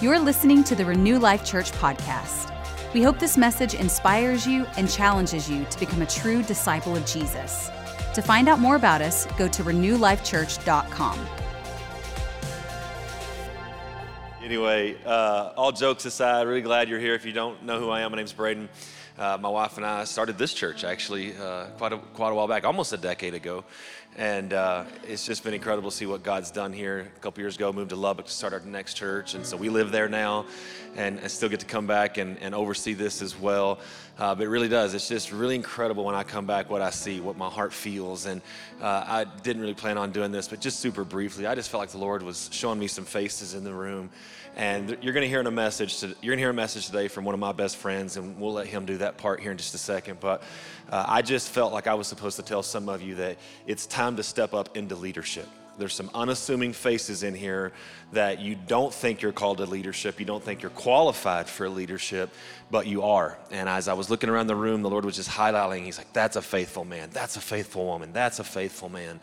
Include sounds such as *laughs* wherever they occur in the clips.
You're listening to the Renew Life Church podcast. We hope this message inspires you and challenges you to become a true disciple of Jesus. To find out more about us, go to renewlifechurch.com. Anyway, uh, all jokes aside, really glad you're here. If you don't know who I am, my name's Braden. Uh, my wife and I started this church actually uh, quite, a, quite a while back, almost a decade ago. And uh, it's just been incredible to see what God's done here. A couple years ago, moved to Lubbock to start our next church. And so we live there now and I still get to come back and, and oversee this as well. Uh, but it really does. It's just really incredible when I come back what I see, what my heart feels. And uh, I didn't really plan on doing this, but just super briefly, I just felt like the Lord was showing me some faces in the room. And you're going to hear a message. To, you're going to hear a message today from one of my best friends, and we'll let him do that part here in just a second. But uh, I just felt like I was supposed to tell some of you that it's time to step up into leadership. There's some unassuming faces in here that you don't think you're called to leadership. You don't think you're qualified for leadership, but you are. And as I was looking around the room, the Lord was just highlighting. He's like, That's a faithful man. That's a faithful woman. That's a faithful man.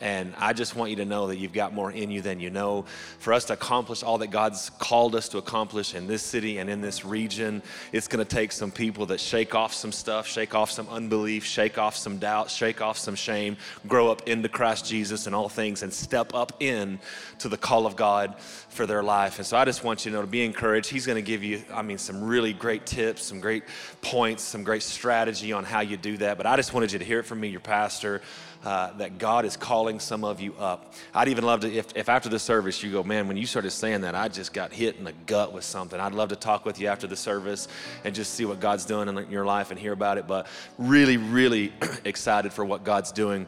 And I just want you to know that you've got more in you than you know. For us to accomplish all that God's called us to accomplish in this city and in this region, it's going to take some people that shake off some stuff, shake off some unbelief, shake off some doubt, shake off some shame, grow up into Christ Jesus and all things, and step up in to the call of God for their life. And so I just want you to know to be encouraged. He's going to give you, I mean, some really great tips, some great points, some great strategy on how you do that. But I just wanted you to hear it from me, your pastor uh, that God is calling some of you up. I'd even love to, if, if after the service you go, man, when you started saying that, I just got hit in the gut with something. I'd love to talk with you after the service and just see what God's doing in your life and hear about it. But really, really *clears throat* excited for what God's doing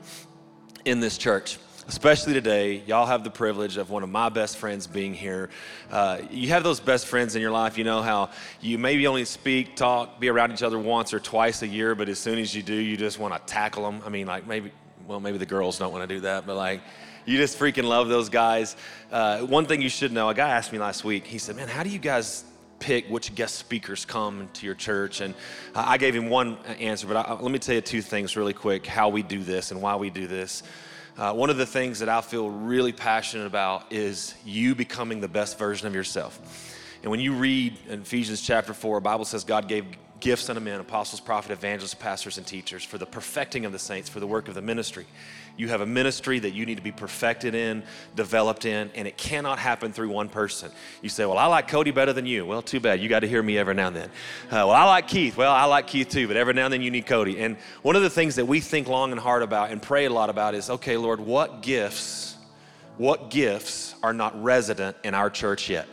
in this church especially today, y'all have the privilege of one of my best friends being here. Uh, you have those best friends in your life. You know how you maybe only speak, talk, be around each other once or twice a year, but as soon as you do, you just want to tackle them. I mean, like maybe well, maybe the girls don't want to do that, but like, you just freaking love those guys. Uh, one thing you should know a guy asked me last week, he said, Man, how do you guys pick which guest speakers come to your church? And I gave him one answer, but I, let me tell you two things really quick how we do this and why we do this. Uh, one of the things that I feel really passionate about is you becoming the best version of yourself. And when you read in Ephesians chapter 4, the Bible says God gave gifts unto men apostles, prophets, evangelists, pastors, and teachers for the perfecting of the saints, for the work of the ministry. You have a ministry that you need to be perfected in, developed in, and it cannot happen through one person. You say, Well, I like Cody better than you. Well, too bad. You got to hear me every now and then. Uh, well, I like Keith. Well, I like Keith too, but every now and then you need Cody. And one of the things that we think long and hard about and pray a lot about is okay, Lord, what gifts, what gifts are not resident in our church yet?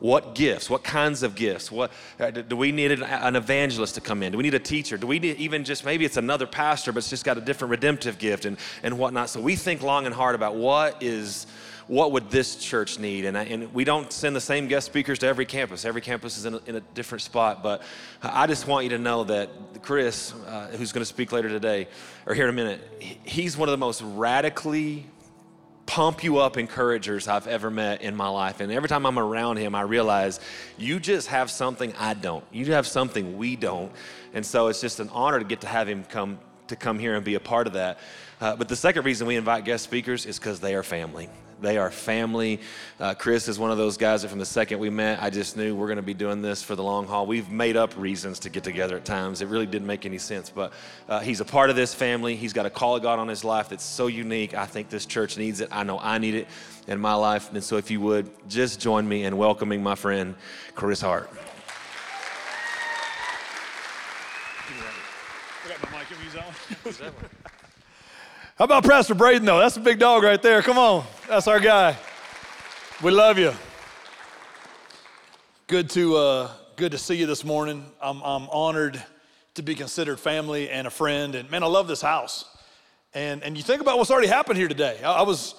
What gifts? What kinds of gifts? What uh, do we need an evangelist to come in? Do we need a teacher? Do we need even just maybe it's another pastor, but it's just got a different redemptive gift and, and whatnot? So we think long and hard about what is what would this church need? And, and we don't send the same guest speakers to every campus. Every campus is in a, in a different spot. But I just want you to know that Chris, uh, who's going to speak later today, or here in a minute, he's one of the most radically pump you up encouragers I've ever met in my life. And every time I'm around him, I realize you just have something I don't. You have something we don't. And so it's just an honor to get to have him come to come here and be a part of that. Uh, but the second reason we invite guest speakers is because they are family. They are family. Uh, Chris is one of those guys that from the second we met, I just knew we're going to be doing this for the long haul. We've made up reasons to get together at times. It really didn't make any sense, but uh, he's a part of this family. He's got a call of God on his life that's so unique. I think this church needs it. I know I need it in my life. And so if you would, just join me in welcoming my friend, Chris Hart. How about Pastor Braden, though? That's a big dog right there. Come on. That's our guy. We love you. Good to, uh, good to see you this morning. I'm, I'm honored to be considered family and a friend. And man, I love this house. And, and you think about what's already happened here today. I, I was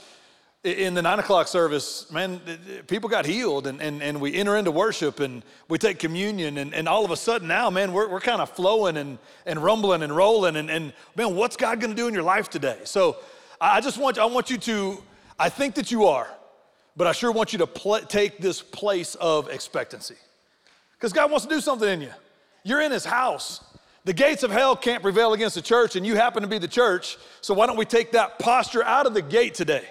in the nine o'clock service, man, people got healed and, and, and we enter into worship and we take communion and, and all of a sudden now, man, we're, we're kind of flowing and, and rumbling and rolling and, and man, what's God gonna do in your life today? So I just want, I want you to, I think that you are, but I sure want you to pl- take this place of expectancy because God wants to do something in you. You're in his house. The gates of hell can't prevail against the church and you happen to be the church. So why don't we take that posture out of the gate today?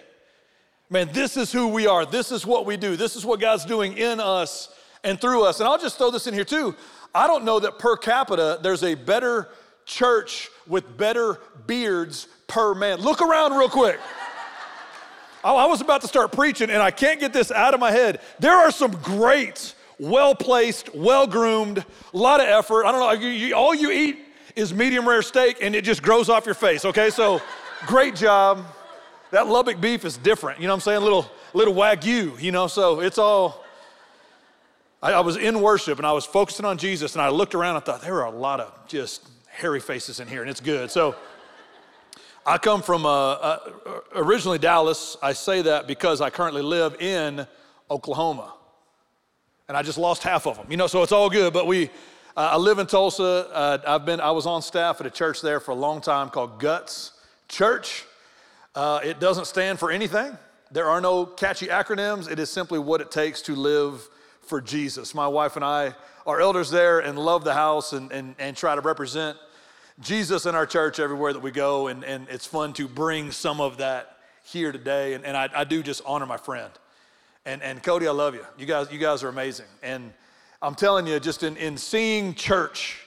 Man, this is who we are. This is what we do. This is what God's doing in us and through us. And I'll just throw this in here too. I don't know that per capita there's a better church with better beards per man. Look around real quick. I was about to start preaching and I can't get this out of my head. There are some great, well placed, well groomed, a lot of effort. I don't know, you, all you eat is medium rare steak and it just grows off your face, okay? So great job. That Lubbock beef is different, you know what I'm saying? Little, little wagyu, you know, so it's all. I, I was in worship and I was focusing on Jesus and I looked around and thought, there are a lot of just hairy faces in here and it's good. So, I come from uh, uh, originally Dallas. I say that because I currently live in Oklahoma. And I just lost half of them, you know, so it's all good. But we, uh, I live in Tulsa. Uh, I've been, I was on staff at a church there for a long time called Guts Church. Uh, it doesn't stand for anything. There are no catchy acronyms. It is simply what it takes to live for Jesus. My wife and I are elders there and love the house and, and, and try to represent Jesus in our church everywhere that we go, and, and it's fun to bring some of that here today. And, and I, I do just honor my friend. And, and Cody, I love you. You guys, you guys are amazing. And I'm telling you, just in, in seeing church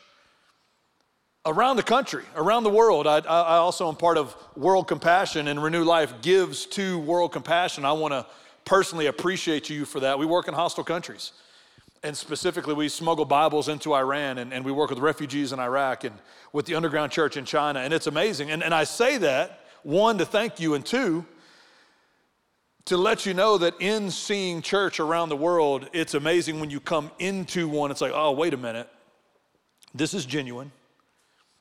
around the country, around the world, I, I also am part of World Compassion, and Renew Life gives to World Compassion. I want to personally appreciate you for that. We work in hostile countries. And specifically, we smuggle Bibles into Iran, and, and we work with refugees in Iraq. And with the underground church in China. And it's amazing. And, and I say that, one, to thank you, and two, to let you know that in seeing church around the world, it's amazing when you come into one, it's like, oh, wait a minute. This is genuine.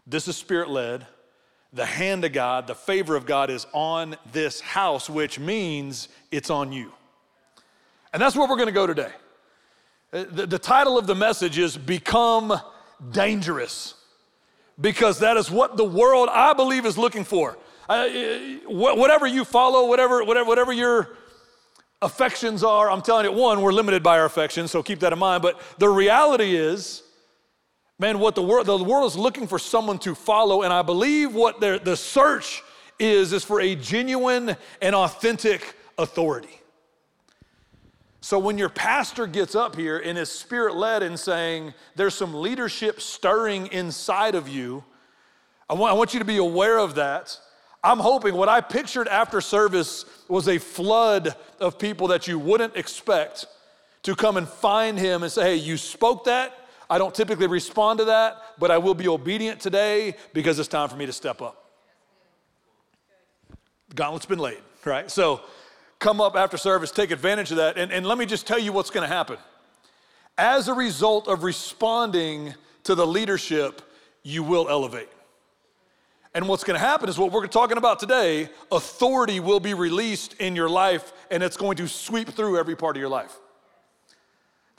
This is spirit led. The hand of God, the favor of God is on this house, which means it's on you. And that's where we're going to go today. Uh, the, the title of the message is Become Dangerous because that is what the world, I believe, is looking for. Uh, whatever you follow, whatever, whatever, whatever your affections are, I'm telling you, one, we're limited by our affections, so keep that in mind. But the reality is, man, what the world, the world is looking for someone to follow, and I believe what the search is, is for a genuine and authentic authority. So when your pastor gets up here and is spirit led and saying, there's some leadership stirring inside of you, I want, I want you to be aware of that. I'm hoping what I pictured after service was a flood of people that you wouldn't expect to come and find him and say, hey, you spoke that. I don't typically respond to that, but I will be obedient today because it's time for me to step up. The Gauntlet's been laid, right? So, come up after service, take advantage of that. And, and let me just tell you what's going to happen. As a result of responding to the leadership, you will elevate. And what's going to happen is what we're talking about today authority will be released in your life, and it's going to sweep through every part of your life.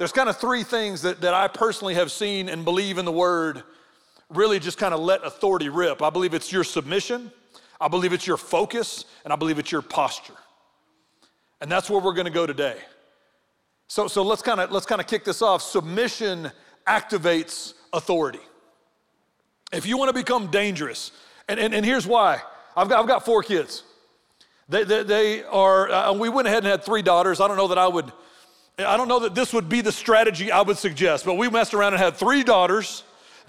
There's kind of three things that, that I personally have seen and believe in the word really just kind of let authority rip. I believe it's your submission, I believe it's your focus, and I believe it's your posture. And that's where we're going to go today. So, so let's kind of let's kind of kick this off. Submission activates authority. If you want to become dangerous, and, and, and here's why. I've got, I've got four kids. They, they, they are, uh, we went ahead and had three daughters. I don't know that I would, I don't know that this would be the strategy I would suggest, but we messed around and had three daughters.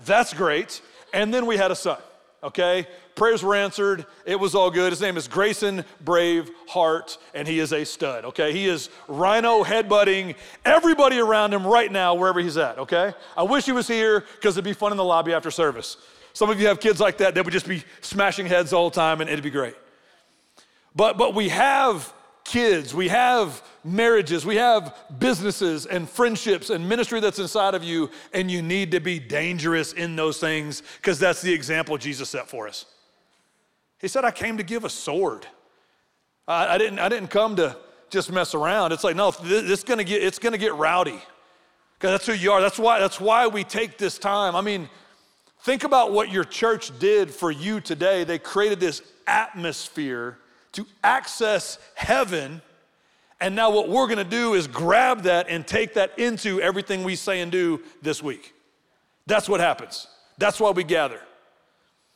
That's great. And then we had a son, okay? prayers were answered. It was all good. His name is Grayson Brave Hart, and he is a stud, okay? He is rhino headbutting everybody around him right now, wherever he's at, okay? I wish he was here because it'd be fun in the lobby after service. Some of you have kids like that, they would just be smashing heads all the time, and it'd be great. But, but we have kids, we have marriages, we have businesses and friendships and ministry that's inside of you, and you need to be dangerous in those things because that's the example Jesus set for us. He said, I came to give a sword. I, I didn't, I didn't come to just mess around. It's like, no, this gonna get, it's gonna get rowdy. Because that's who you are. That's why, that's why we take this time. I mean, think about what your church did for you today. They created this atmosphere to access heaven. And now what we're gonna do is grab that and take that into everything we say and do this week. That's what happens. That's why we gather.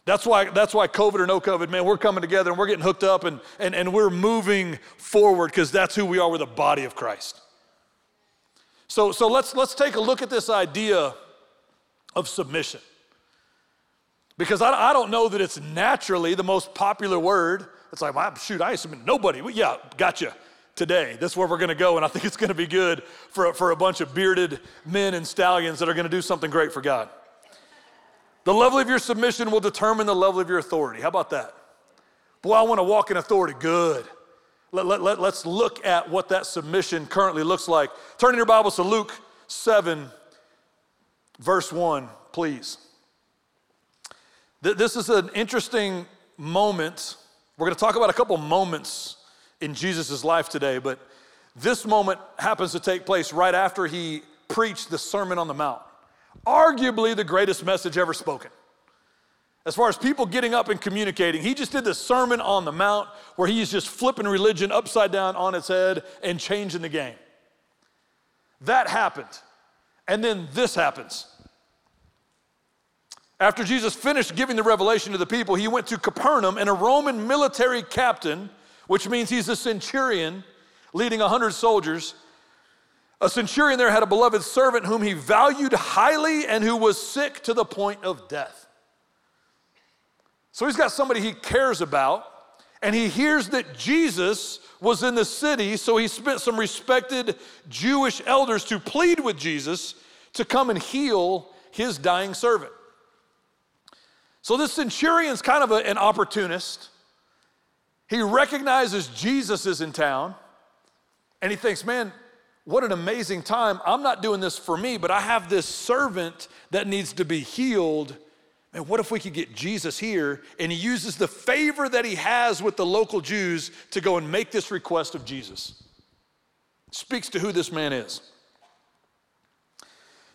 That's why, that's why COVID or no COVID, man, we're coming together and we're getting hooked up and, and, and we're moving forward because that's who we are. We're the body of Christ. So, so let's, let's take a look at this idea of submission. Because I, I don't know that it's naturally the most popular word. It's like, well, shoot, I submit nobody. Well, yeah, gotcha. Today, that's where we're going to go, and I think *laughs* it's going to be good for, for a bunch of bearded men and stallions that are going to do something great for God. The level of your submission will determine the level of your authority. How about that? Boy, I want to walk in authority. Good. Let, let, let, let's look at what that submission currently looks like. Turn in your Bibles to Luke 7, verse 1, please. This is an interesting moment. We're going to talk about a couple moments in Jesus' life today, but this moment happens to take place right after he preached the Sermon on the Mount arguably the greatest message ever spoken. As far as people getting up and communicating, he just did the Sermon on the Mount where he's just flipping religion upside down on its head and changing the game. That happened. And then this happens. After Jesus finished giving the revelation to the people, he went to Capernaum, and a Roman military captain, which means he's a centurion leading 100 soldiers, a centurion there had a beloved servant whom he valued highly and who was sick to the point of death. So he's got somebody he cares about, and he hears that Jesus was in the city, so he spent some respected Jewish elders to plead with Jesus to come and heal his dying servant. So this centurion's kind of a, an opportunist. He recognizes Jesus is in town, and he thinks, man, what an amazing time. I'm not doing this for me, but I have this servant that needs to be healed. And what if we could get Jesus here and he uses the favor that he has with the local Jews to go and make this request of Jesus? Speaks to who this man is.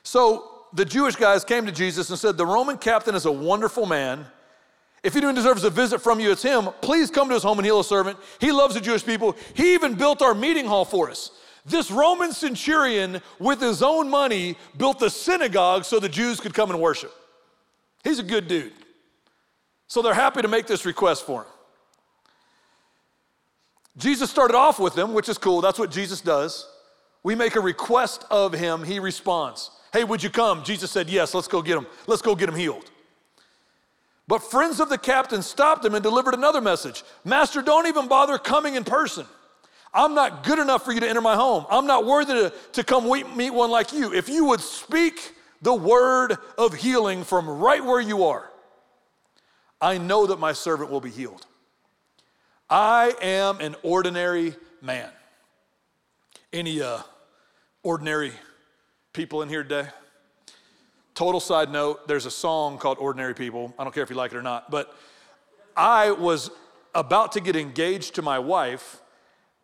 So the Jewish guys came to Jesus and said, The Roman captain is a wonderful man. If anyone deserves a visit from you, it's him. Please come to his home and heal a servant. He loves the Jewish people. He even built our meeting hall for us. This Roman centurion, with his own money, built the synagogue so the Jews could come and worship. He's a good dude. So they're happy to make this request for him. Jesus started off with them, which is cool. That's what Jesus does. We make a request of him, he responds. Hey, would you come? Jesus said, Yes, let's go get him. Let's go get him healed. But friends of the captain stopped him and delivered another message Master, don't even bother coming in person. I'm not good enough for you to enter my home. I'm not worthy to, to come meet one like you. If you would speak the word of healing from right where you are, I know that my servant will be healed. I am an ordinary man. Any uh, ordinary people in here today? Total side note, there's a song called Ordinary People. I don't care if you like it or not, but I was about to get engaged to my wife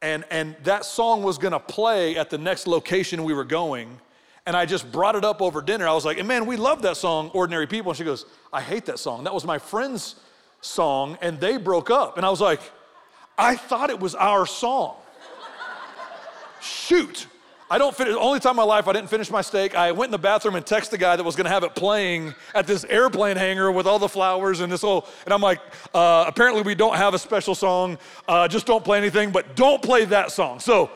and, and that song was gonna play at the next location we were going. And I just brought it up over dinner. I was like, and man, we love that song, Ordinary People. And she goes, I hate that song. That was my friend's song, and they broke up. And I was like, I thought it was our song. *laughs* Shoot. I don't finish, only time in my life I didn't finish my steak. I went in the bathroom and texted the guy that was gonna have it playing at this airplane hangar with all the flowers and this whole, and I'm like, uh, apparently we don't have a special song. Uh, just don't play anything, but don't play that song. So,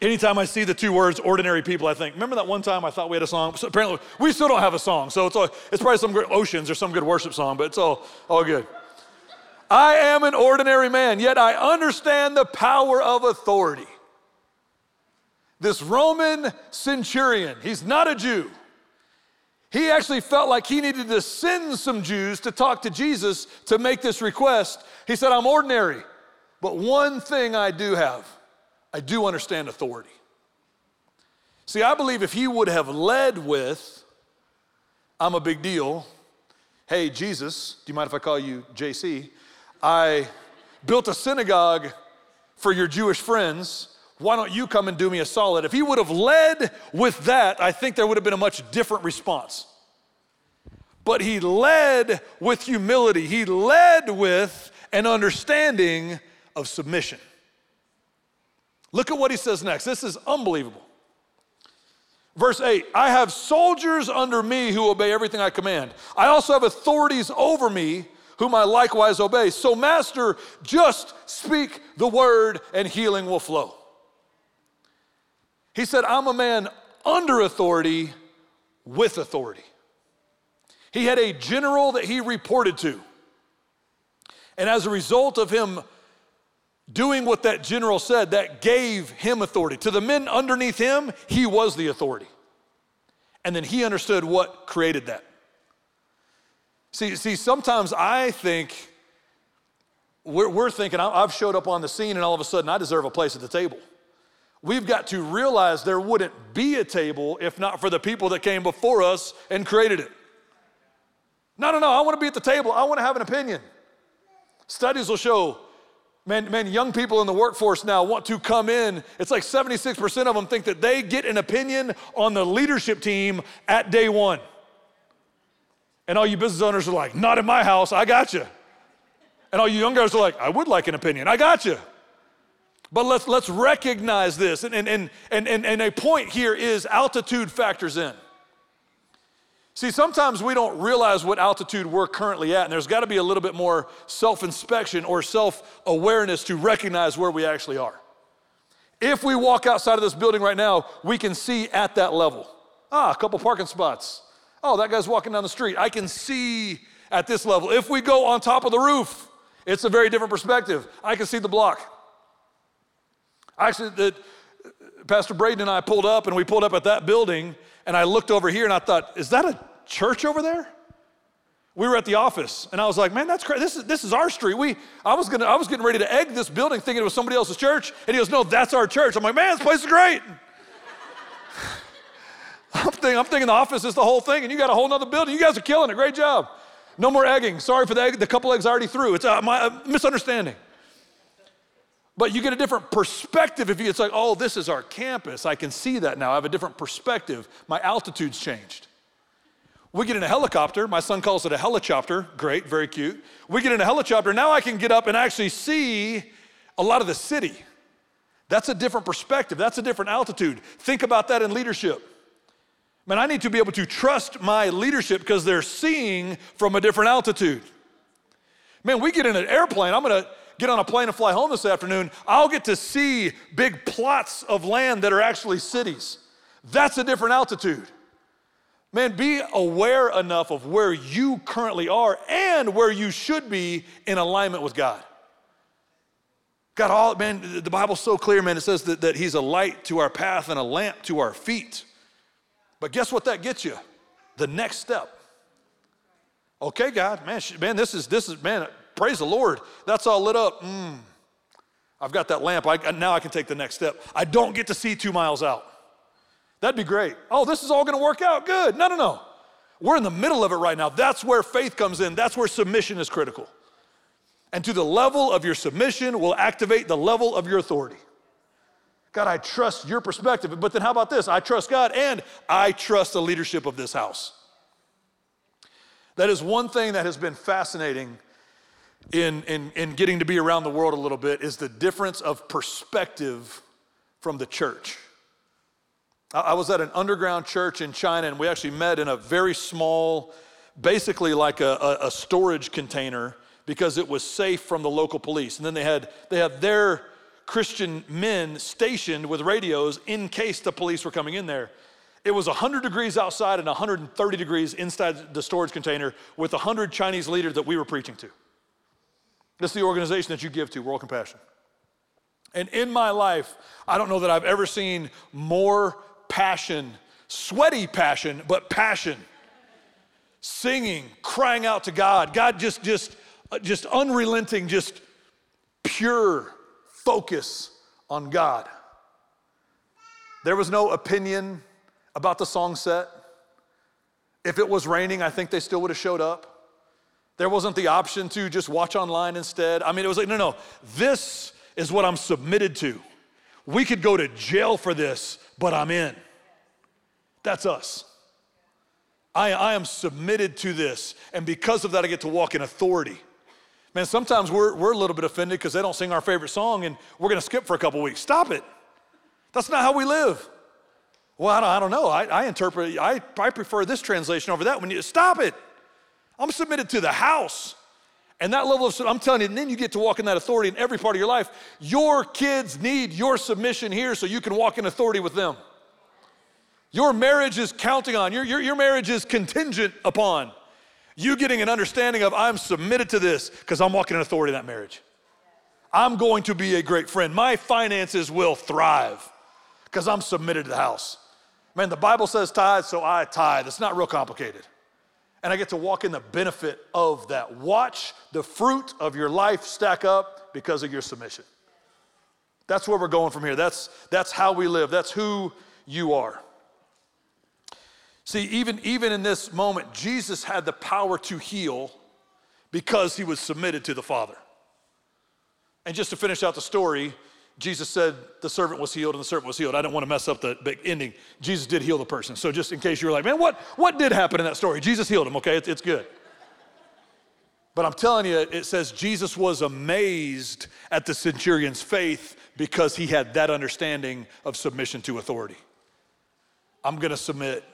anytime I see the two words ordinary people, I think, remember that one time I thought we had a song? So apparently we still don't have a song. So it's, all, it's probably some good oceans or some good worship song, but it's all, all good. I am an ordinary man, yet I understand the power of authority this Roman centurion, he's not a Jew. He actually felt like he needed to send some Jews to talk to Jesus to make this request. He said, I'm ordinary, but one thing I do have I do understand authority. See, I believe if he would have led with, I'm a big deal. Hey, Jesus, do you mind if I call you JC? I built a synagogue for your Jewish friends why don't you come and do me a solid? If he would have led with that, I think there would have been a much different response. But he led with humility, he led with an understanding of submission. Look at what he says next. This is unbelievable. Verse 8 I have soldiers under me who obey everything I command. I also have authorities over me whom I likewise obey. So, Master, just speak the word and healing will flow. He said, I'm a man under authority with authority. He had a general that he reported to. And as a result of him doing what that general said, that gave him authority. To the men underneath him, he was the authority. And then he understood what created that. See, see sometimes I think we're, we're thinking, I've showed up on the scene and all of a sudden I deserve a place at the table. We've got to realize there wouldn't be a table if not for the people that came before us and created it. No, no, no, I want to be at the table. I want to have an opinion. Studies will show, man, man, young people in the workforce now want to come in. It's like 76% of them think that they get an opinion on the leadership team at day one. And all you business owners are like, not in my house, I got you. And all you young guys are like, I would like an opinion, I got you. But let's, let's recognize this. And, and, and, and, and a point here is altitude factors in. See, sometimes we don't realize what altitude we're currently at, and there's got to be a little bit more self inspection or self awareness to recognize where we actually are. If we walk outside of this building right now, we can see at that level. Ah, a couple parking spots. Oh, that guy's walking down the street. I can see at this level. If we go on top of the roof, it's a very different perspective. I can see the block. Actually, the, uh, Pastor Braden and I pulled up, and we pulled up at that building, and I looked over here and I thought, is that a church over there? We were at the office, and I was like, man, that's crazy. This is, this is our street. We, I, was gonna, I was getting ready to egg this building thinking it was somebody else's church, and he goes, no, that's our church. I'm like, man, this place is great. *laughs* I'm thinking, I'm thinking the office is the whole thing, and you got a whole other building. You guys are killing it. Great job. No more egging. Sorry for the, egg, the couple eggs I already threw. It's a, my, a misunderstanding. But you get a different perspective if you, it's like, oh, this is our campus. I can see that now. I have a different perspective. My altitude's changed. We get in a helicopter. My son calls it a helicopter. Great, very cute. We get in a helicopter. Now I can get up and actually see a lot of the city. That's a different perspective. That's a different altitude. Think about that in leadership. Man, I need to be able to trust my leadership because they're seeing from a different altitude. Man, we get in an airplane. I'm going to get on a plane and fly home this afternoon. I'll get to see big plots of land that are actually cities. That's a different altitude. Man, be aware enough of where you currently are and where you should be in alignment with God. God, all, man, the Bible's so clear, man. It says that, that He's a light to our path and a lamp to our feet. But guess what that gets you? The next step. Okay, God, man, man, this is this is man. Praise the Lord. That's all lit up. Mm. I've got that lamp. I, now I can take the next step. I don't get to see two miles out. That'd be great. Oh, this is all going to work out. Good. No, no, no. We're in the middle of it right now. That's where faith comes in. That's where submission is critical. And to the level of your submission will activate the level of your authority. God, I trust your perspective. But then how about this? I trust God and I trust the leadership of this house. That is one thing that has been fascinating in, in, in getting to be around the world a little bit is the difference of perspective from the church. I, I was at an underground church in China and we actually met in a very small, basically like a, a, a storage container because it was safe from the local police. And then they had, they had their Christian men stationed with radios in case the police were coming in there. It was 100 degrees outside and 130 degrees inside the storage container with 100 Chinese leaders that we were preaching to. This is the organization that you give to, World Compassion. And in my life, I don't know that I've ever seen more passion, sweaty passion, but passion. Singing, crying out to God. God just, just, uh, just unrelenting, just pure focus on God. There was no opinion about the song set. If it was raining, I think they still would have showed up. There wasn't the option to just watch online instead. I mean, it was like, no, no, this is what I'm submitted to. We could go to jail for this, but I'm in. That's us. I, I am submitted to this, and because of that, I get to walk in authority. Man, sometimes we're, we're a little bit offended because they don't sing our favorite song and we're going to skip for a couple weeks. Stop it. That's not how we live. Well, I don't, I don't know. I, I interpret, I, I prefer this translation over that one. You stop it. I'm submitted to the house. And that level of, I'm telling you, and then you get to walk in that authority in every part of your life. Your kids need your submission here so you can walk in authority with them. Your marriage is counting on, your, your, your marriage is contingent upon you getting an understanding of, I'm submitted to this because I'm walking in authority in that marriage. I'm going to be a great friend. My finances will thrive because I'm submitted to the house. Man, the Bible says tithe, so I tithe. It's not real complicated and I get to walk in the benefit of that. Watch the fruit of your life stack up because of your submission. That's where we're going from here. That's, that's how we live, that's who you are. See, even, even in this moment, Jesus had the power to heal because he was submitted to the Father. And just to finish out the story, Jesus said the servant was healed and the servant was healed. I don't want to mess up the big ending. Jesus did heal the person. So just in case you were like, man, what, what did happen in that story? Jesus healed him, okay? It's, it's good. But I'm telling you, it says Jesus was amazed at the centurion's faith because he had that understanding of submission to authority. I'm gonna submit,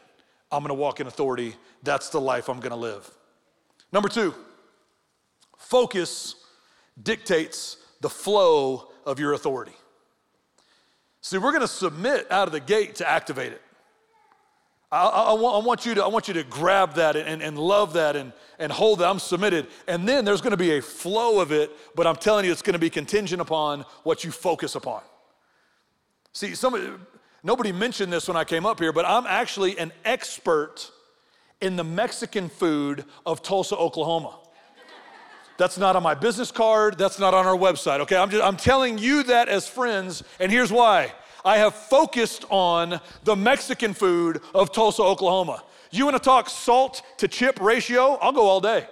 I'm gonna walk in authority. That's the life I'm gonna live. Number two, focus dictates the flow of your authority. See, we're going to submit out of the gate to activate it. I, I, I, want, you to, I want you to grab that and, and love that and, and hold that. I'm submitted. And then there's going to be a flow of it, but I'm telling you, it's going to be contingent upon what you focus upon. See, somebody, nobody mentioned this when I came up here, but I'm actually an expert in the Mexican food of Tulsa, Oklahoma. That's not on my business card. That's not on our website. Okay, I'm, just, I'm telling you that as friends, and here's why. I have focused on the Mexican food of Tulsa, Oklahoma. You wanna talk salt to chip ratio? I'll go all day.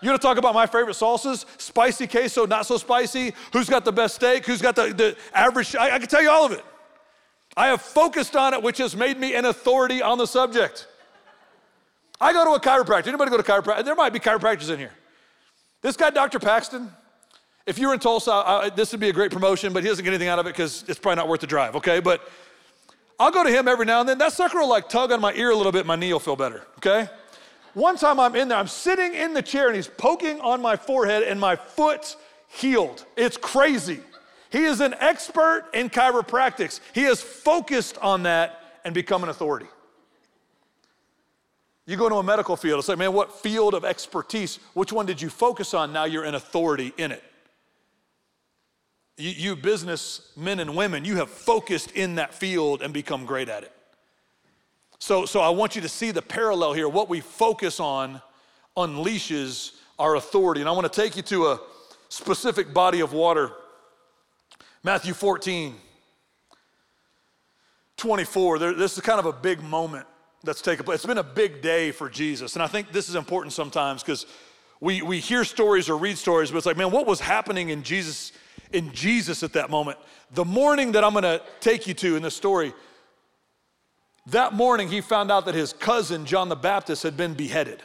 You wanna talk about my favorite salsas? Spicy queso, not so spicy? Who's got the best steak? Who's got the, the average? I, I can tell you all of it. I have focused on it, which has made me an authority on the subject. I go to a chiropractor. Anybody go to chiropractor? There might be chiropractors in here. This guy, Dr. Paxton, if you were in Tulsa, I, this would be a great promotion, but he doesn't get anything out of it because it's probably not worth the drive, okay? But I'll go to him every now and then. That sucker will like tug on my ear a little bit, my knee will feel better, okay? One time I'm in there, I'm sitting in the chair and he's poking on my forehead and my foot healed. It's crazy. He is an expert in chiropractics. He is focused on that and become an authority. You go to a medical field, it's like, man, what field of expertise, which one did you focus on? Now you're an authority in it. You, you business men and women, you have focused in that field and become great at it. So, so I want you to see the parallel here. What we focus on unleashes our authority. And I want to take you to a specific body of water. Matthew 14, 24. There, this is kind of a big moment that's taken place. It's been a big day for Jesus. And I think this is important sometimes because we, we hear stories or read stories, but it's like, man, what was happening in Jesus, in Jesus at that moment? The morning that I'm gonna take you to in this story, that morning he found out that his cousin, John the Baptist, had been beheaded.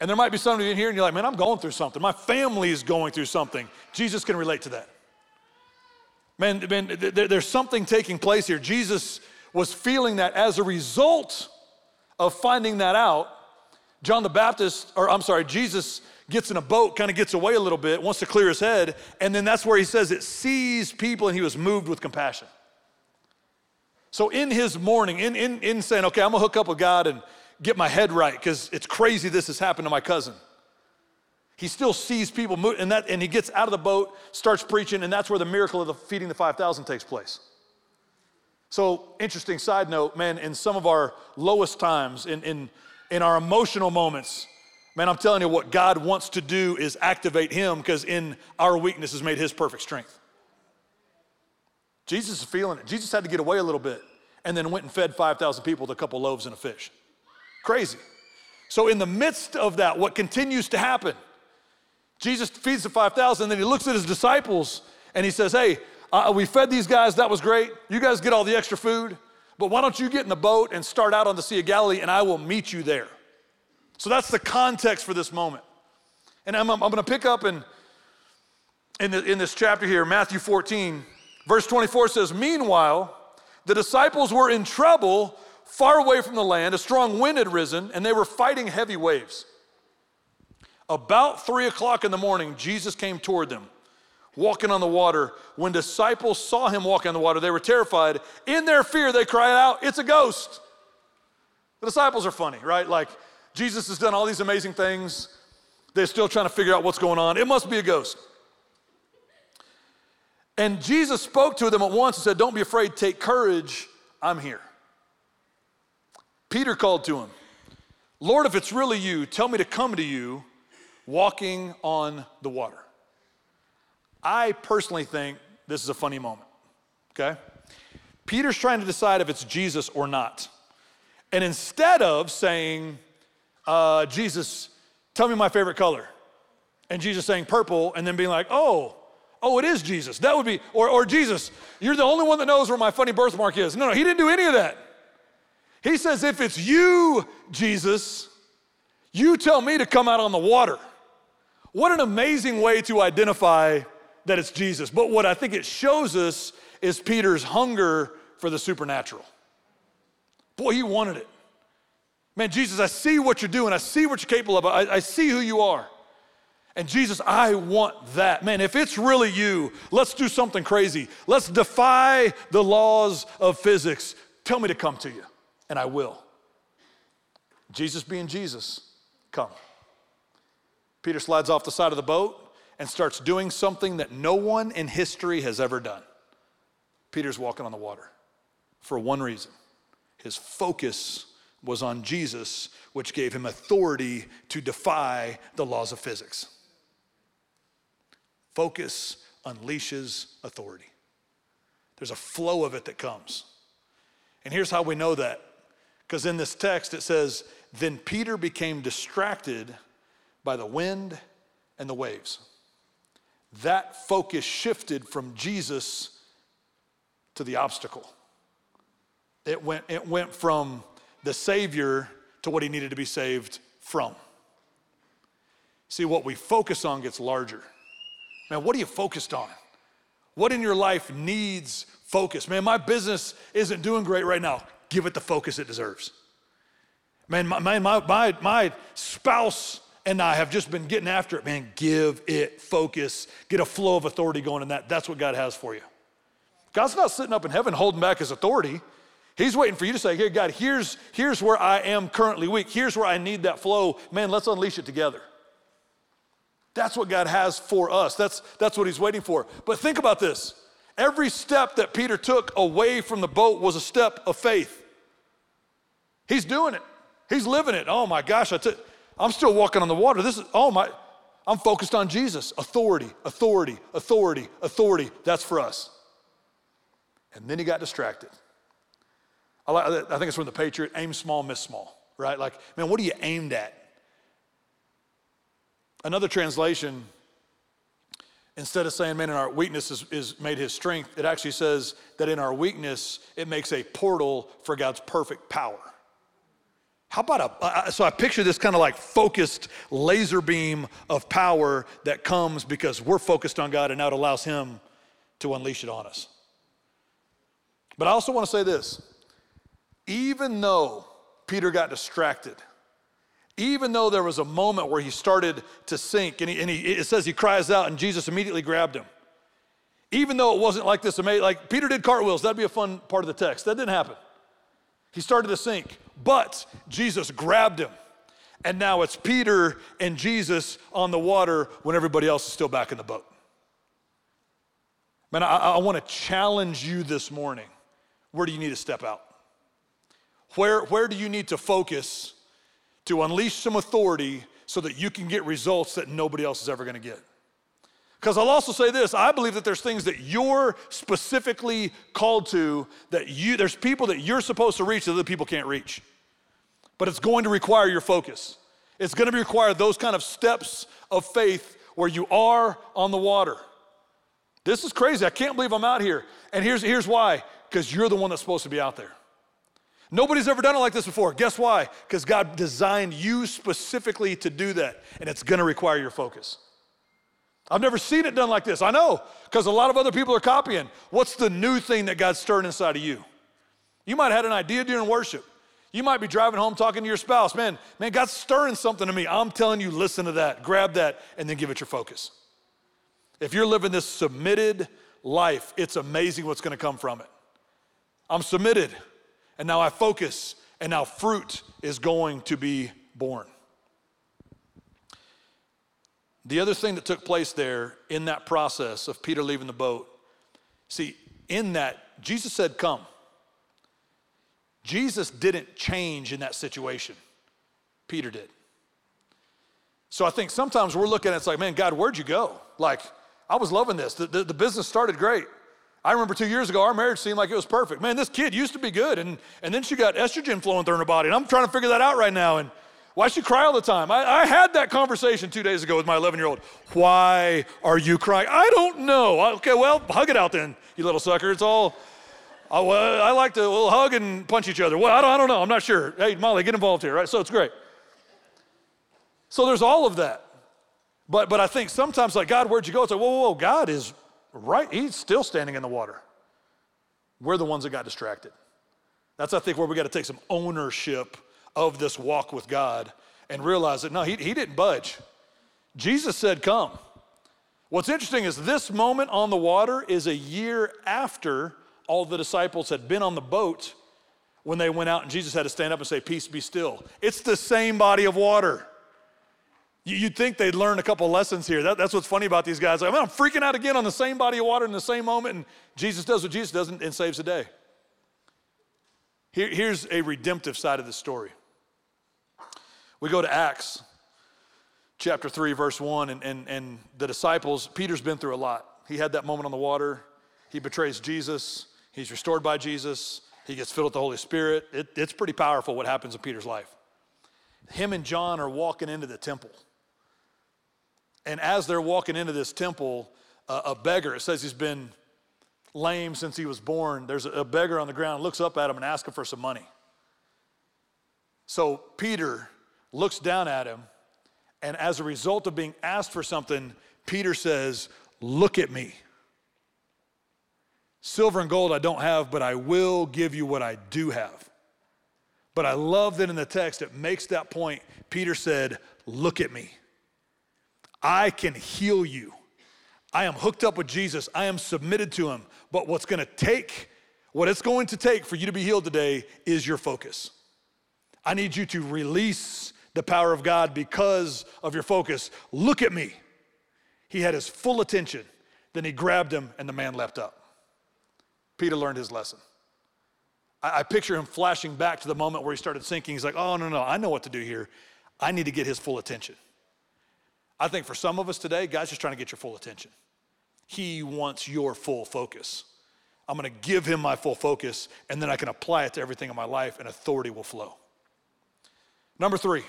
And there might be somebody in here and you're like, man, I'm going through something. My family is going through something. Jesus can relate to that. Man, man there's something taking place here. Jesus was feeling that as a result of finding that out, John the Baptist, or I'm sorry, Jesus gets in a boat, kind of gets away a little bit, wants to clear his head, and then that's where he says it sees people and he was moved with compassion. So in his mourning, in, in, in saying, okay, I'm gonna hook up with God and get my head right, because it's crazy this has happened to my cousin. He still sees people move, and, that, and he gets out of the boat, starts preaching, and that's where the miracle of the feeding the 5,000 takes place. So, interesting side note, man, in some of our lowest times, in, in, in our emotional moments, man, I'm telling you, what God wants to do is activate Him because in our weakness is made His perfect strength. Jesus is feeling it. Jesus had to get away a little bit and then went and fed 5,000 people with a couple loaves and a fish. Crazy. So, in the midst of that, what continues to happen? Jesus feeds the 5,000, then he looks at his disciples and he says, Hey, uh, we fed these guys, that was great. You guys get all the extra food, but why don't you get in the boat and start out on the Sea of Galilee and I will meet you there? So that's the context for this moment. And I'm, I'm going to pick up in, in, the, in this chapter here, Matthew 14, verse 24 says, Meanwhile, the disciples were in trouble far away from the land. A strong wind had risen, and they were fighting heavy waves. About three o'clock in the morning, Jesus came toward them, walking on the water. When disciples saw him walking on the water, they were terrified. In their fear, they cried out, It's a ghost. The disciples are funny, right? Like, Jesus has done all these amazing things. They're still trying to figure out what's going on. It must be a ghost. And Jesus spoke to them at once and said, Don't be afraid, take courage, I'm here. Peter called to him, Lord, if it's really you, tell me to come to you walking on the water. I personally think this is a funny moment, okay? Peter's trying to decide if it's Jesus or not. And instead of saying, uh, Jesus, tell me my favorite color, and Jesus saying purple, and then being like, oh, oh, it is Jesus. That would be, or, or Jesus, you're the only one that knows where my funny birthmark is. No, no, he didn't do any of that. He says, if it's you, Jesus, you tell me to come out on the water. What an amazing way to identify that it's Jesus. But what I think it shows us is Peter's hunger for the supernatural. Boy, he wanted it. Man, Jesus, I see what you're doing. I see what you're capable of. I, I see who you are. And Jesus, I want that. Man, if it's really you, let's do something crazy. Let's defy the laws of physics. Tell me to come to you, and I will. Jesus being Jesus, come. Peter slides off the side of the boat and starts doing something that no one in history has ever done. Peter's walking on the water for one reason his focus was on Jesus, which gave him authority to defy the laws of physics. Focus unleashes authority. There's a flow of it that comes. And here's how we know that. Because in this text it says, Then Peter became distracted by the wind and the waves. That focus shifted from Jesus to the obstacle. It went, it went from the Savior to what he needed to be saved from. See, what we focus on gets larger. Man, what are you focused on? What in your life needs focus? Man, my business isn't doing great right now. Give it the focus it deserves. Man, my, my, my, my spouse and I have just been getting after it. Man, give it focus. Get a flow of authority going in that. That's what God has for you. God's not sitting up in heaven holding back his authority. He's waiting for you to say, Hey, God, here's, here's where I am currently weak. Here's where I need that flow. Man, let's unleash it together. That's what God has for us. That's, that's what He's waiting for. But think about this every step that Peter took away from the boat was a step of faith. He's doing it, he's living it. Oh my gosh, I t- I'm still walking on the water. This is, oh my, I'm focused on Jesus. Authority, authority, authority, authority. That's for us. And then he got distracted. I, I think it's from the Patriot aim small, miss small, right? Like, man, what are you aimed at? Another translation, instead of saying, man, in our weakness is, is made his strength, it actually says that in our weakness, it makes a portal for God's perfect power. How about a, so I picture this kind of like focused laser beam of power that comes because we're focused on God and now it allows Him to unleash it on us. But I also want to say this even though Peter got distracted, even though there was a moment where he started to sink, and, he, and he, it says he cries out, and Jesus immediately grabbed him. Even though it wasn't like this amazing, like Peter did cartwheels, that'd be a fun part of the text. That didn't happen. He started to sink, but Jesus grabbed him. And now it's Peter and Jesus on the water when everybody else is still back in the boat. Man, I, I want to challenge you this morning. Where do you need to step out? Where, where do you need to focus to unleash some authority so that you can get results that nobody else is ever going to get. Because I'll also say this I believe that there's things that you're specifically called to, that you, there's people that you're supposed to reach that other people can't reach. But it's going to require your focus. It's going to require those kind of steps of faith where you are on the water. This is crazy. I can't believe I'm out here. And here's, here's why because you're the one that's supposed to be out there. Nobody's ever done it like this before. Guess why? Because God designed you specifically to do that, and it's gonna require your focus. I've never seen it done like this. I know, because a lot of other people are copying. What's the new thing that God's stirring inside of you? You might have had an idea during worship. You might be driving home talking to your spouse. Man, man, God's stirring something to me. I'm telling you, listen to that, grab that, and then give it your focus. If you're living this submitted life, it's amazing what's gonna come from it. I'm submitted, and now I focus, and now fruit is going to be born. The other thing that took place there in that process of Peter leaving the boat, see, in that, Jesus said, Come. Jesus didn't change in that situation, Peter did. So I think sometimes we're looking at it's like, man, God, where'd you go? Like, I was loving this. The, the, the, business started great. I remember two years ago, our marriage seemed like it was perfect. Man, this kid used to be good, and, and then she got estrogen flowing through her body, and I'm trying to figure that out right now. And why she cry all the time? I, I had that conversation two days ago with my 11 year old. Why are you crying? I don't know. Okay, well, hug it out then, you little sucker. It's all, I, I like to we'll hug and punch each other. Well, I don't, I don't know. I'm not sure. Hey, Molly, get involved here, right? So it's great. So there's all of that. But, but I think sometimes, like, God, where'd you go? It's like, whoa, whoa, whoa, God is right. He's still standing in the water. We're the ones that got distracted. That's, I think, where we got to take some ownership of this walk with God and realize that no, he, he didn't budge. Jesus said, Come. What's interesting is this moment on the water is a year after all the disciples had been on the boat when they went out and Jesus had to stand up and say, Peace be still. It's the same body of water. You'd think they'd learn a couple lessons here. That, that's what's funny about these guys. Like, I'm freaking out again on the same body of water in the same moment, and Jesus does what Jesus does and saves the day. Here, here's a redemptive side of the story. We go to Acts chapter 3, verse 1, and, and, and the disciples, Peter's been through a lot. He had that moment on the water. He betrays Jesus. He's restored by Jesus. He gets filled with the Holy Spirit. It, it's pretty powerful what happens in Peter's life. Him and John are walking into the temple. And as they're walking into this temple, uh, a beggar, it says he's been lame since he was born. There's a, a beggar on the ground, looks up at him and asks him for some money. So Peter looks down at him, and as a result of being asked for something, Peter says, Look at me. Silver and gold I don't have, but I will give you what I do have. But I love that in the text, it makes that point. Peter said, Look at me. I can heal you. I am hooked up with Jesus. I am submitted to him. But what's going to take, what it's going to take for you to be healed today is your focus. I need you to release the power of God because of your focus. Look at me. He had his full attention. Then he grabbed him, and the man leapt up. Peter learned his lesson. I, I picture him flashing back to the moment where he started sinking. He's like, oh, no, no, I know what to do here. I need to get his full attention. I think for some of us today, God's just trying to get your full attention. He wants your full focus. I'm gonna give him my full focus, and then I can apply it to everything in my life, and authority will flow. Number three,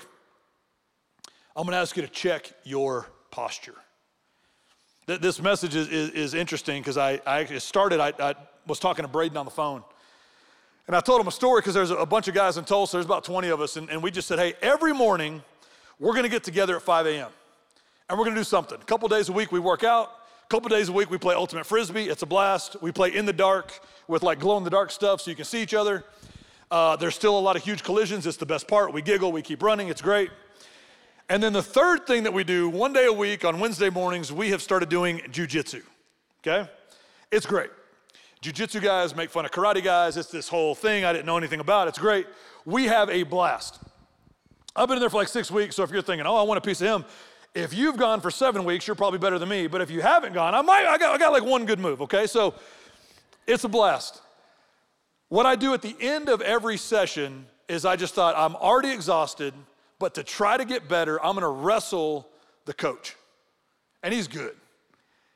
I'm going to ask you to check your posture. This message is, is, is interesting because I, I started, I, I, was talking to Braden on the phone. And I told him a story because there's a bunch of guys in Tulsa, there's about 20 of us, and, and we just said, hey, every morning we're going to get together at 5 a.m. and we're going to do something. A couple days a week we work out, a couple days a week we play ultimate frisbee. It's a blast. We play in the dark with like glow in the dark stuff so you can see each other. Uh, there's still a lot of huge collisions. It's the best part. We giggle, we keep running, it's great. And then the third thing that we do one day a week on Wednesday mornings, we have started doing jujitsu. Okay? It's great. Jiu-jitsu guys make fun of karate guys. It's this whole thing I didn't know anything about. It's great. We have a blast. I've been in there for like six weeks, so if you're thinking, oh, I want a piece of him, if you've gone for seven weeks, you're probably better than me. But if you haven't gone, I might, I got, I got like one good move, okay? So it's a blast. What I do at the end of every session is I just thought, I'm already exhausted. But to try to get better, I'm gonna wrestle the coach. And he's good.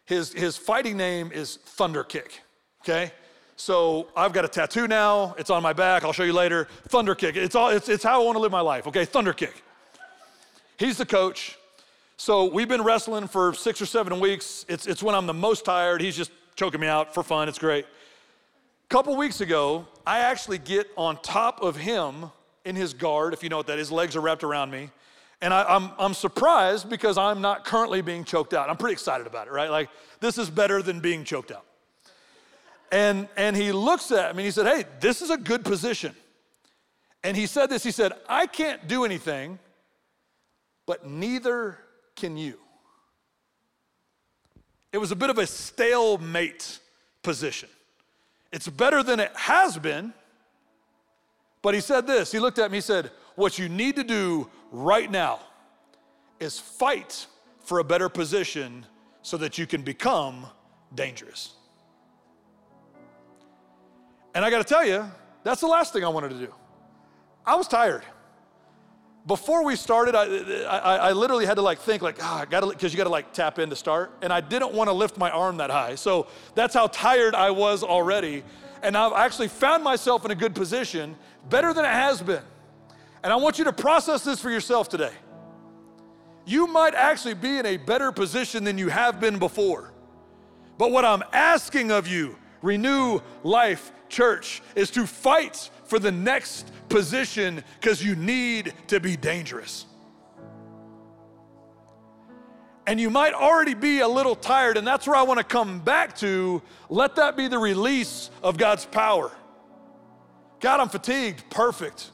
His, his fighting name is Thunder Kick, okay? So I've got a tattoo now. It's on my back. I'll show you later. Thunder Kick. It's, all, it's, it's how I wanna live my life, okay? Thunder Kick. He's the coach. So we've been wrestling for six or seven weeks. It's, it's when I'm the most tired. He's just choking me out for fun. It's great. A couple weeks ago, I actually get on top of him in his guard, if you know what that is. Legs are wrapped around me. And I, am I'm, I'm surprised because I'm not currently being choked out. I'm pretty excited about it, right? Like, this is better than being choked out. And, and he looks at me and he said, Hey, this is a good position. And he said this He said, I can't do anything, but neither can you. It was a bit of a stalemate position. It's better than it has been. But he said this he looked at me, he said, What you need to do right now is fight for a better position so that you can become dangerous. And I got to tell you, that's the last thing I wanted to do. I was tired. Before we started, I, I, I literally had to like think like, ah, I gotta, because you gotta like tap in to start. And I didn't want to lift my arm that high. So that's how tired I was already. And I've actually found myself in a good position, better than it has been. And I want you to process this for yourself today. You might actually be in a better position than you have been before. But what I'm asking of you, Renew Life Church, is to fight for the next position because you need to be dangerous. And you might already be a little tired, and that's where I want to come back to. Let that be the release of God's power. God, I'm fatigued. Perfect.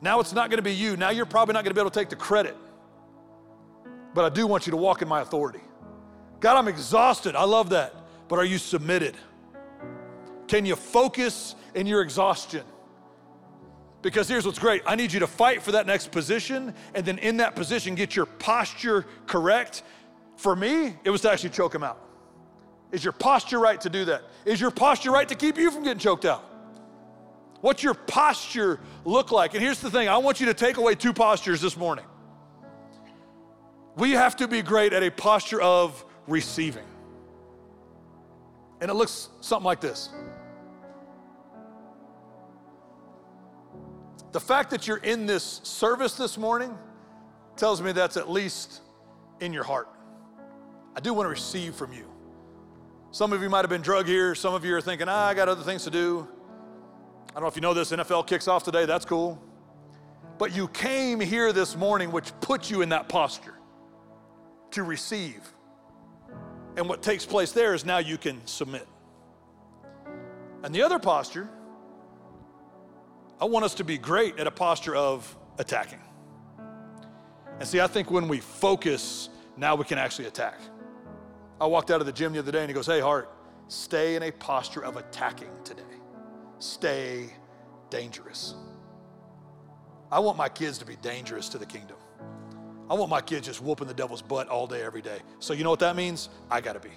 Now it's not going to be you. Now you're probably not going to be able to take the credit. But I do want you to walk in my authority. God, I'm exhausted. I love that. But are you submitted? Can you focus in your exhaustion? Because here's what's great I need you to fight for that next position, and then in that position, get your posture correct. For me, it was to actually choke him out. Is your posture right to do that? Is your posture right to keep you from getting choked out? What's your posture look like? And here's the thing I want you to take away two postures this morning. We have to be great at a posture of receiving. And it looks something like this. The fact that you're in this service this morning tells me that's at least in your heart. I do want to receive from you. Some of you might have been drug here. Some of you are thinking, ah, I got other things to do. I don't know if you know this, NFL kicks off today. That's cool. But you came here this morning, which put you in that posture to receive. And what takes place there is now you can submit. And the other posture I want us to be great at a posture of attacking. And see, I think when we focus, now we can actually attack. I walked out of the gym the other day and he goes, Hey, Hart, stay in a posture of attacking today. Stay dangerous. I want my kids to be dangerous to the kingdom. I want my kids just whooping the devil's butt all day, every day. So, you know what that means? I gotta be.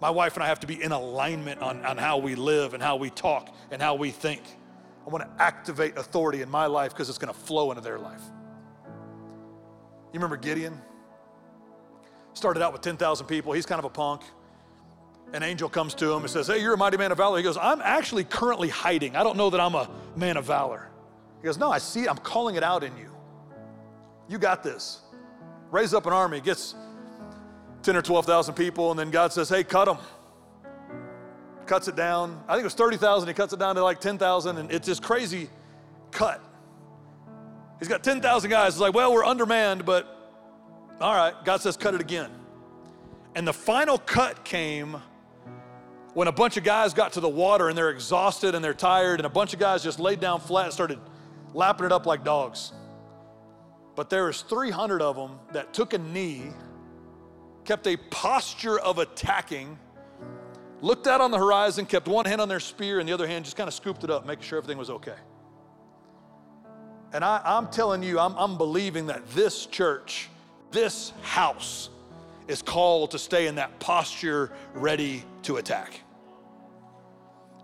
My wife and I have to be in alignment on, on how we live and how we talk and how we think. I want to activate authority in my life because it's going to flow into their life. You remember Gideon? Started out with 10,000 people. He's kind of a punk. An angel comes to him and says, Hey, you're a mighty man of valor. He goes, I'm actually currently hiding. I don't know that I'm a man of valor. He goes, No, I see, I'm calling it out in you. You got this. Raise up an army, gets 10 or 12,000 people, and then God says, Hey, cut them cuts it down. I think it was 30,000. He cuts it down to like 10,000, and it's this crazy cut. He's got 10,000 guys. It's like, well, we're undermanned, but all right. God says, cut it again. And the final cut came when a bunch of guys got to the water and they're exhausted and they're tired, and a bunch of guys just laid down flat and started lapping it up like dogs. But there was 300 of them that took a knee, kept a posture of attacking, looked out on the horizon, kept one hand on their spear, and the other hand just kind of scooped it up, making sure everything was okay. And I, am telling you, I'm, I'm believing that this church, this house, is called to stay in that posture ready to attack.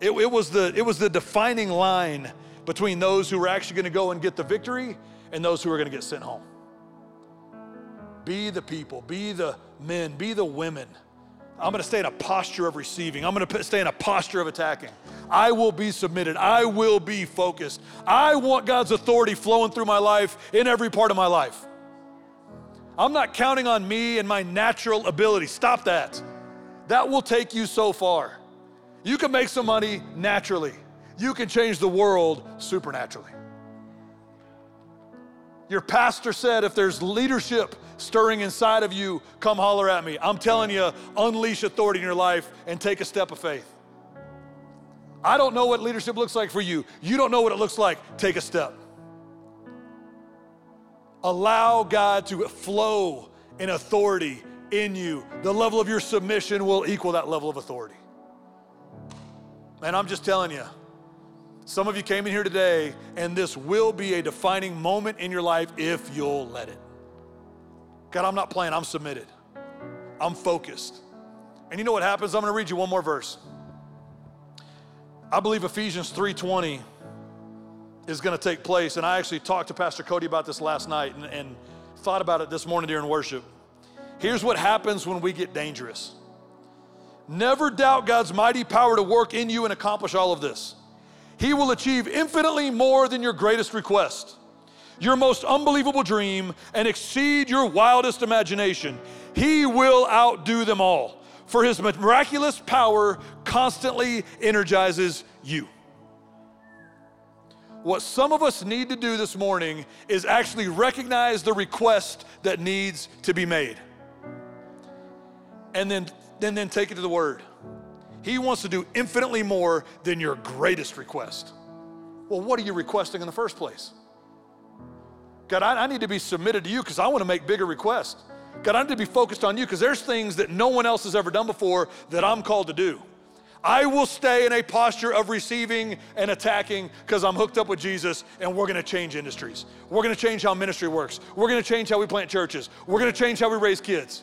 It, it, was the, it was the defining line between those who were actually going to go and get the victory and those who were going to get sent home. Be the people, be the men, be the women I'm going to stay in a posture of receiving. I'm going to stay in a posture of attacking. I will be submitted. I will be focused. I want God's authority flowing through my life in every part of my life. I'm not counting on me and my natural ability. Stop that. That will take you so far. You can make some money naturally, you can change the world supernaturally. Your pastor said if there's leadership stirring inside of you, come holler at me. I'm telling you, unleash authority in your life and take a step of faith. I don't know what leadership looks like for you. You don't know what it looks like. Take a step. Allow God to flow in authority in you. The level of your submission will equal that level of authority. And I'm just telling you, some of you came in here today, and this will be a defining moment in your life if you'll let it. God, I'm not playing, I'm submitted. I'm focused. And you know what happens? I'm gonna read you one more verse. I believe Ephesians 3:20 is gonna take place, and I actually talked to Pastor Cody about this last night and, and thought about it this morning during worship. Here's what happens when we get dangerous. Never doubt God's mighty power to work in you and accomplish all of this. He will achieve infinitely more than your greatest request, your most unbelievable dream, and exceed your wildest imagination. He will outdo them all, for his miraculous power constantly energizes you. What some of us need to do this morning is actually recognize the request that needs to be made. And then, and then take it to the Word. He wants to do infinitely more than your greatest request. Well, what are you requesting in the first place? God, I, I need to be submitted to you because I want to make bigger requests. God, I need to be focused on you because there's things that no one else has ever done before that I'm called to do. I will stay in a posture of receiving and attacking because I'm hooked up with Jesus and we're going to change industries. We're going to change how ministry works. We're going to change how we plant churches. We're going to change how we raise kids.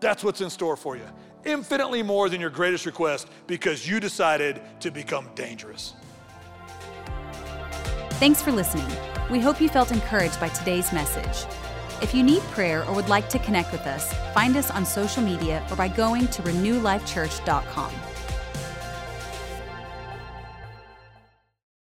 That's what's in store for you infinitely more than your greatest request because you decided to become dangerous. Thanks for listening. We hope you felt encouraged by today's message. If you need prayer or would like to connect with us, find us on social media or by going to renewlifechurch.com.